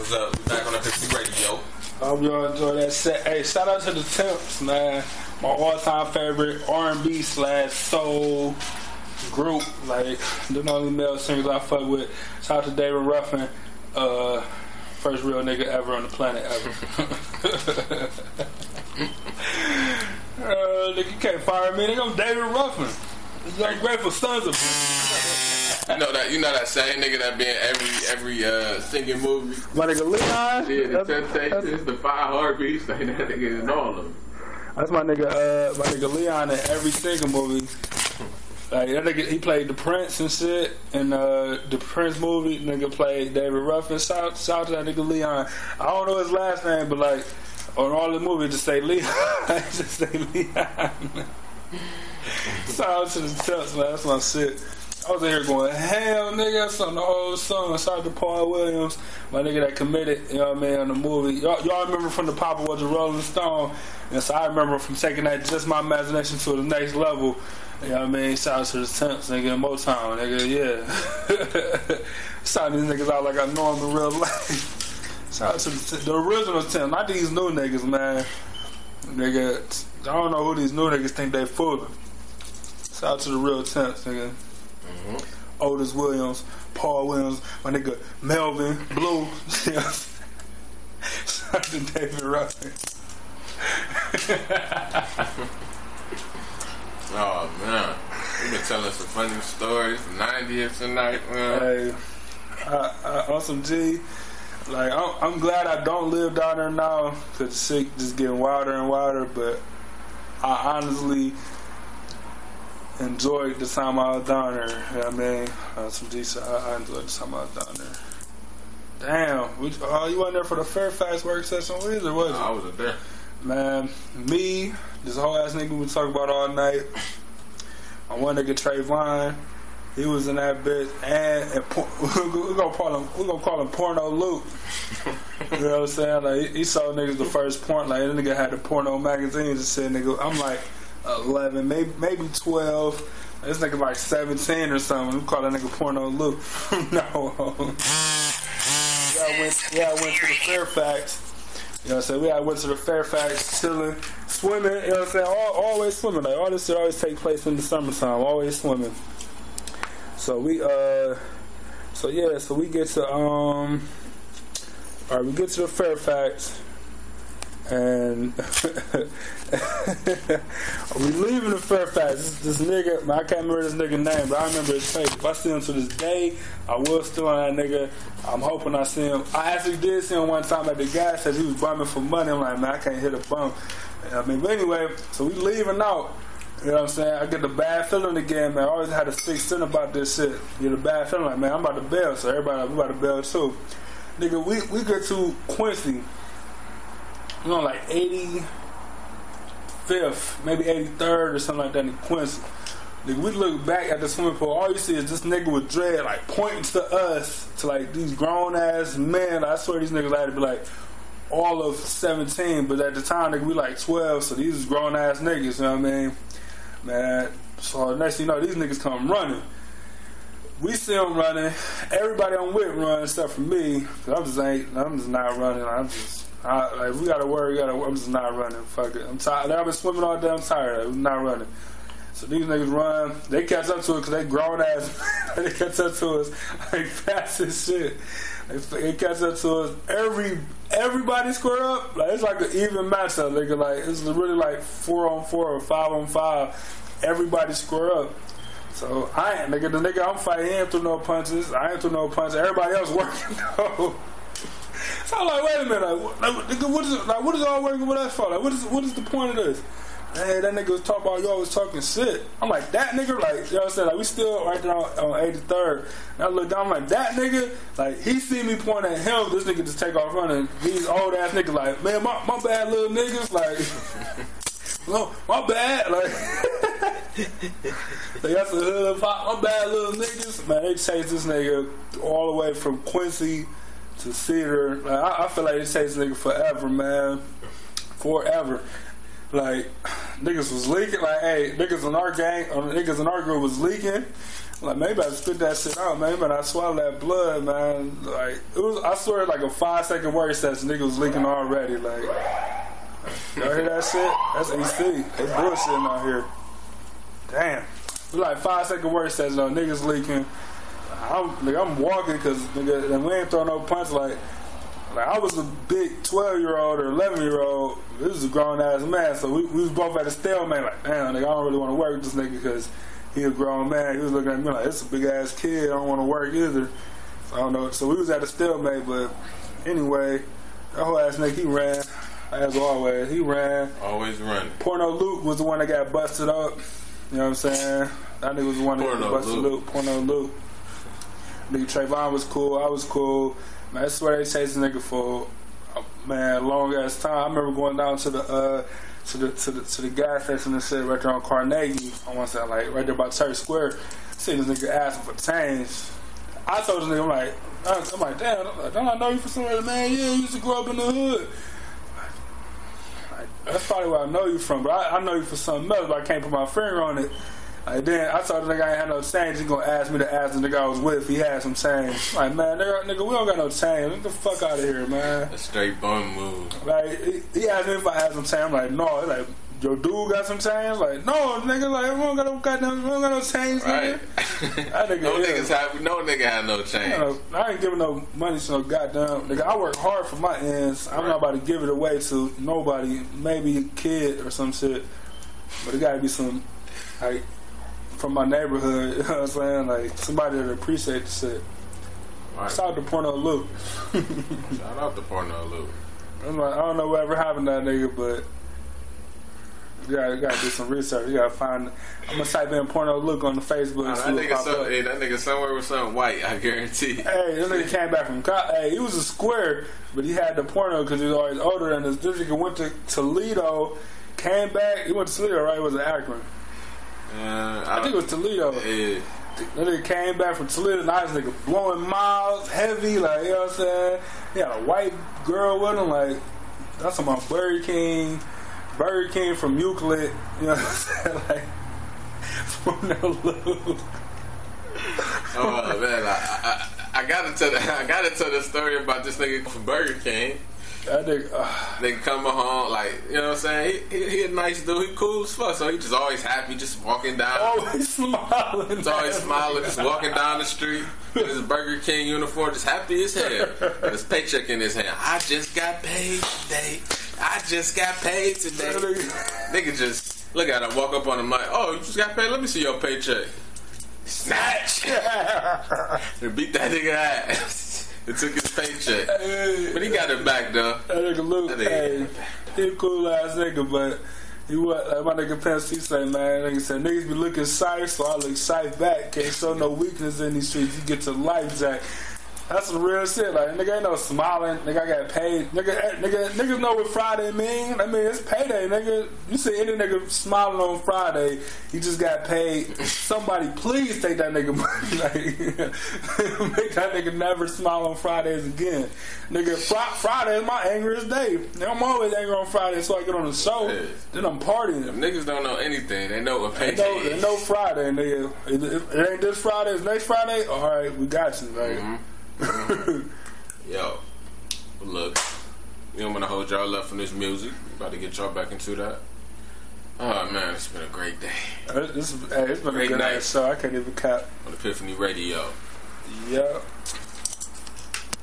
What's up? We back on FSC Radio. I hope y'all enjoy that set. Hey, shout out to the Temps, man. My all-time favorite R&B slash soul group. Like the only male singers I fuck with. Shout out to David Ruffin. Uh, first real nigga ever on the planet ever. uh, you can't fire me. Nigga, I'm David Ruffin. Young Grateful Sons of. You know that you know that same nigga that be in every every uh, singing movie. My nigga Leon. Yeah, the That's- Temptations, the Five Heartbeats, like that nigga in all of them. That's my nigga, uh, my nigga Leon in every single movie. Like that nigga, he played the Prince and shit in uh, the Prince movie. Nigga played David Ruffin. Shout, shout to that nigga Leon. I don't know his last name, but like on all the movies, just say Leon. just say Leon. shout out to the Tips, man. That's my shit. I was in here going, hell, nigga, on the whole song. To Paul Williams, my nigga that committed, you know what I mean, on the movie. Y'all, y'all remember from the Papa was a Rolling Stone. And so I remember from taking that just my imagination to the next level. You know what I mean? Shout out to the Temps, nigga, Motown, nigga, yeah. Shout these niggas out like I know them in real life. Shout out to the, the original Temps, not these new niggas, man. Nigga, I don't know who these new niggas think they fooling. Shout out to the real Temps, nigga. Mm-hmm. Otis Williams, Paul Williams, my nigga Melvin Blue. Out David Ruffin. Oh man, you been telling some funny stories. Nineties 90th tonight, man. Hey, I, I, on some G, like I'm, I'm glad I don't live down there now because the shit just getting wilder and wilder. But I honestly enjoyed the time I was down there. You know what I mean? On some decent. I, I enjoyed the time I was down there. Damn, we, oh, you went there for the Fairfax work session with or was it? I wasn't there. Man, me, this whole ass nigga we talk about all night. My one nigga Trayvon, he was in that bitch, and, and por- we gonna call him we gonna call him Porno Luke. you know what I'm saying? Like he, he saw niggas the first porn, like that nigga had the porno magazines and shit. Nigga, I'm like 11, maybe maybe 12. This nigga like 17 or something. We call that nigga Porno Luke. no. yeah, I went. Yeah, I went to the Fairfax. You know what I'm saying? We I went to the Fairfax, chilling, swimming. You know what I'm saying? All, always swimming. Like all this shit always take place in the summertime. Always swimming. So we uh, so yeah, so we get to um, all right, we get to the Fairfax, and we leaving the Fairfax. This, this nigga, I can't remember this nigga name, but I remember his face. If I see him to this day, I will still on that nigga. I'm hoping I see him. I actually did see him one time at the gas station. He was bumming for money. I'm like, man, I can't hit a bum. I mean, but anyway, so we leaving out. You know what I'm saying? I get the bad feeling again, man. I always had a sixth sense about this shit. You get a bad feeling like, man, I'm about to bail, so everybody, we about to bail too. Nigga, we, we get to Quincy, you know, like 85th, maybe 83rd or something like that in Quincy. Nigga, we look back at the swimming pool, all you see is this nigga with dread, like, pointing to us, to like these grown ass men. I swear these niggas had to be like, all of 17, but at the time, nigga, we like 12, so these is grown ass niggas, you know what I mean? Man, so next thing you know, these niggas come running. We see them running. Everybody I'm with run except for me. Cause I'm just ain't. I'm just not running. I'm just. I, like we gotta worry. We gotta. I'm just not running. Fuck it. I'm tired. I've been swimming all day. I'm tired. I'm not running. So these niggas run. They catch up to it because they grown ass. they catch up to us like fast as shit. They, they catch up to us. Every everybody square up. Like it's like an even matchup. Nigga, like it's really like four on four or five on five. Everybody square up. So I ain't nigga. The nigga I'm fighting he ain't through no punches. I ain't through no punches. Everybody else working though. So I'm like, wait a minute, like, what is like, what is all working with us for? Like, what is what is the point of this? Hey, that nigga was talking about y'all was talking shit. I'm like, that nigga, like, you know what I'm saying? Like, we still right there on, on 83rd. And I look down, I'm like, that nigga, like, he see me point at him, this nigga just take off running. These old ass niggas, like, man, my, my bad little niggas, like, no, my bad, like, they got some hood pop, my bad little niggas. Man, they chased this nigga all the way from Quincy to Cedar. Like, I, I feel like it this nigga forever, man. Forever. like niggas was leaking. Like, hey, niggas in our gang, or niggas in our group was leaking. Like maybe I spit that shit out, man. But I swallow that blood, man. Like it was, I swear, like a five second word says nigga was leaking already. Like, y'all hear that shit? That's AC. They bullshitting out here. Damn. Like five second word says no niggas leaking. I'm, nigga, I'm walking because nigga, and we ain't throw no punch like. Like I was a big twelve year old or eleven year old. This is a grown ass man, so we, we was both at a stalemate. Like, damn, nigga, I don't really want to work with this nigga because he a grown man. He was looking at me like, "It's a big ass kid. I don't want to work either." So I don't know. So we was at a stalemate, but anyway, that whole ass nigga he ran as always. He ran. Always running. Porno Luke was the one that got busted up. You know what I'm saying? That nigga was the one that Porno got busted Luke. Luke. Porno Luke. Nigga Trayvon was cool. I was cool. Man, I swear they chased the nigga for man long ass time. I remember going down to the uh to the to the to the gas station and shit right there on Carnegie. I want to say like right there by Church Square. See this nigga asking for change. I told this nigga I'm like I'm like damn. Don't I know you for somewhere? Man, yeah, you used to grow up in the hood. That's probably where I know you from, but I, I know you for something else, but I can't put my finger on it. Like, then I told the nigga I ain't had no change. He gonna ask me to ask the nigga I was with if he had some change. Like, man, nigga, nigga we don't got no change. Get the fuck out of here, man. A straight bum move. Like, he, he asked me if I had some change. I'm like, no. He's like, your dude got some change? Like, no, nigga, like, we don't got no goddamn, we don't got no change, Right. nigga. That nigga, no yeah. niggas have no nigga had no change. You know, I ain't giving no money to no goddamn nigga. I work hard for my ends. I'm not about to give it away to nobody. Maybe a kid or some shit. But it gotta be some like from my neighborhood. You know what I'm saying? Like somebody that appreciate the shit. Right. Shout out to Porno Luke. Shout out to Porno Luke. I'm like, I don't know whatever happened to that nigga, but you gotta, you gotta do some research. You gotta find. I'm gonna type in Porno Luke on the Facebook. Nah, and that nigga, pop so, up. hey, that nigga somewhere with something white. I guarantee. Hey, this nigga came back from college. Hey, he was a square, but he had the porno because he was always older than his nigga went to Toledo, came back. He went to Toledo, right? It was an Akron. Uh, I think it was Toledo. Yeah. That nigga came back from Toledo, and I was nigga blowing miles, heavy, like, you know what I'm saying? He had a white girl with him, like, that's about Burger King, Burger King from Euclid, you know what I'm saying? Like, from the look. Oh man, I, I, I gotta tell the, I gotta tell the story about this nigga from Burger King. That nigga, uh, Nigga coming home like you know what I'm saying. He, he, he a nice dude. He cool as fuck. So he just always happy, just walking down. always smiling. He's always smiling, just walking down the street in his Burger King uniform, just happy as hell. With his paycheck in his hand. I just got paid today. I just got paid today. Nigga just look at him, walk up on him like, oh, you just got paid? Let me see your paycheck. Snatch! and beat that nigga ass. And took his paycheck. But he got it back though. That nigga Luke, That nigga- hey, he a cool ass nigga, but he what like my nigga Pence, he say, man, nigga said niggas be looking sight, so I look sight back. Can't show no weakness in these streets. You get your life jack. That's some real shit. Like nigga ain't no smiling. Nigga I got paid. Nigga, eh, nigga, niggas know what Friday mean. I mean it's payday, nigga. You see any nigga smiling on Friday, he just got paid. Somebody please take that nigga money. Like make that nigga never smile on Fridays again. Nigga, fr- Friday is my angriest day. Nigga, I'm always angry on Friday, so I get on the show. Yeah. Then I'm partying. Niggas don't know anything. They know what payday no, is. ain't no Friday, nigga. It, it, it ain't this Friday. It's next Friday. All right, we got you. Right? Yo, look, we don't want to hold y'all up from this music. We about to get y'all back into that. Oh man, it's been a great day hey, it's been a good night. show. I can't even cap. on Epiphany Radio. Yeah.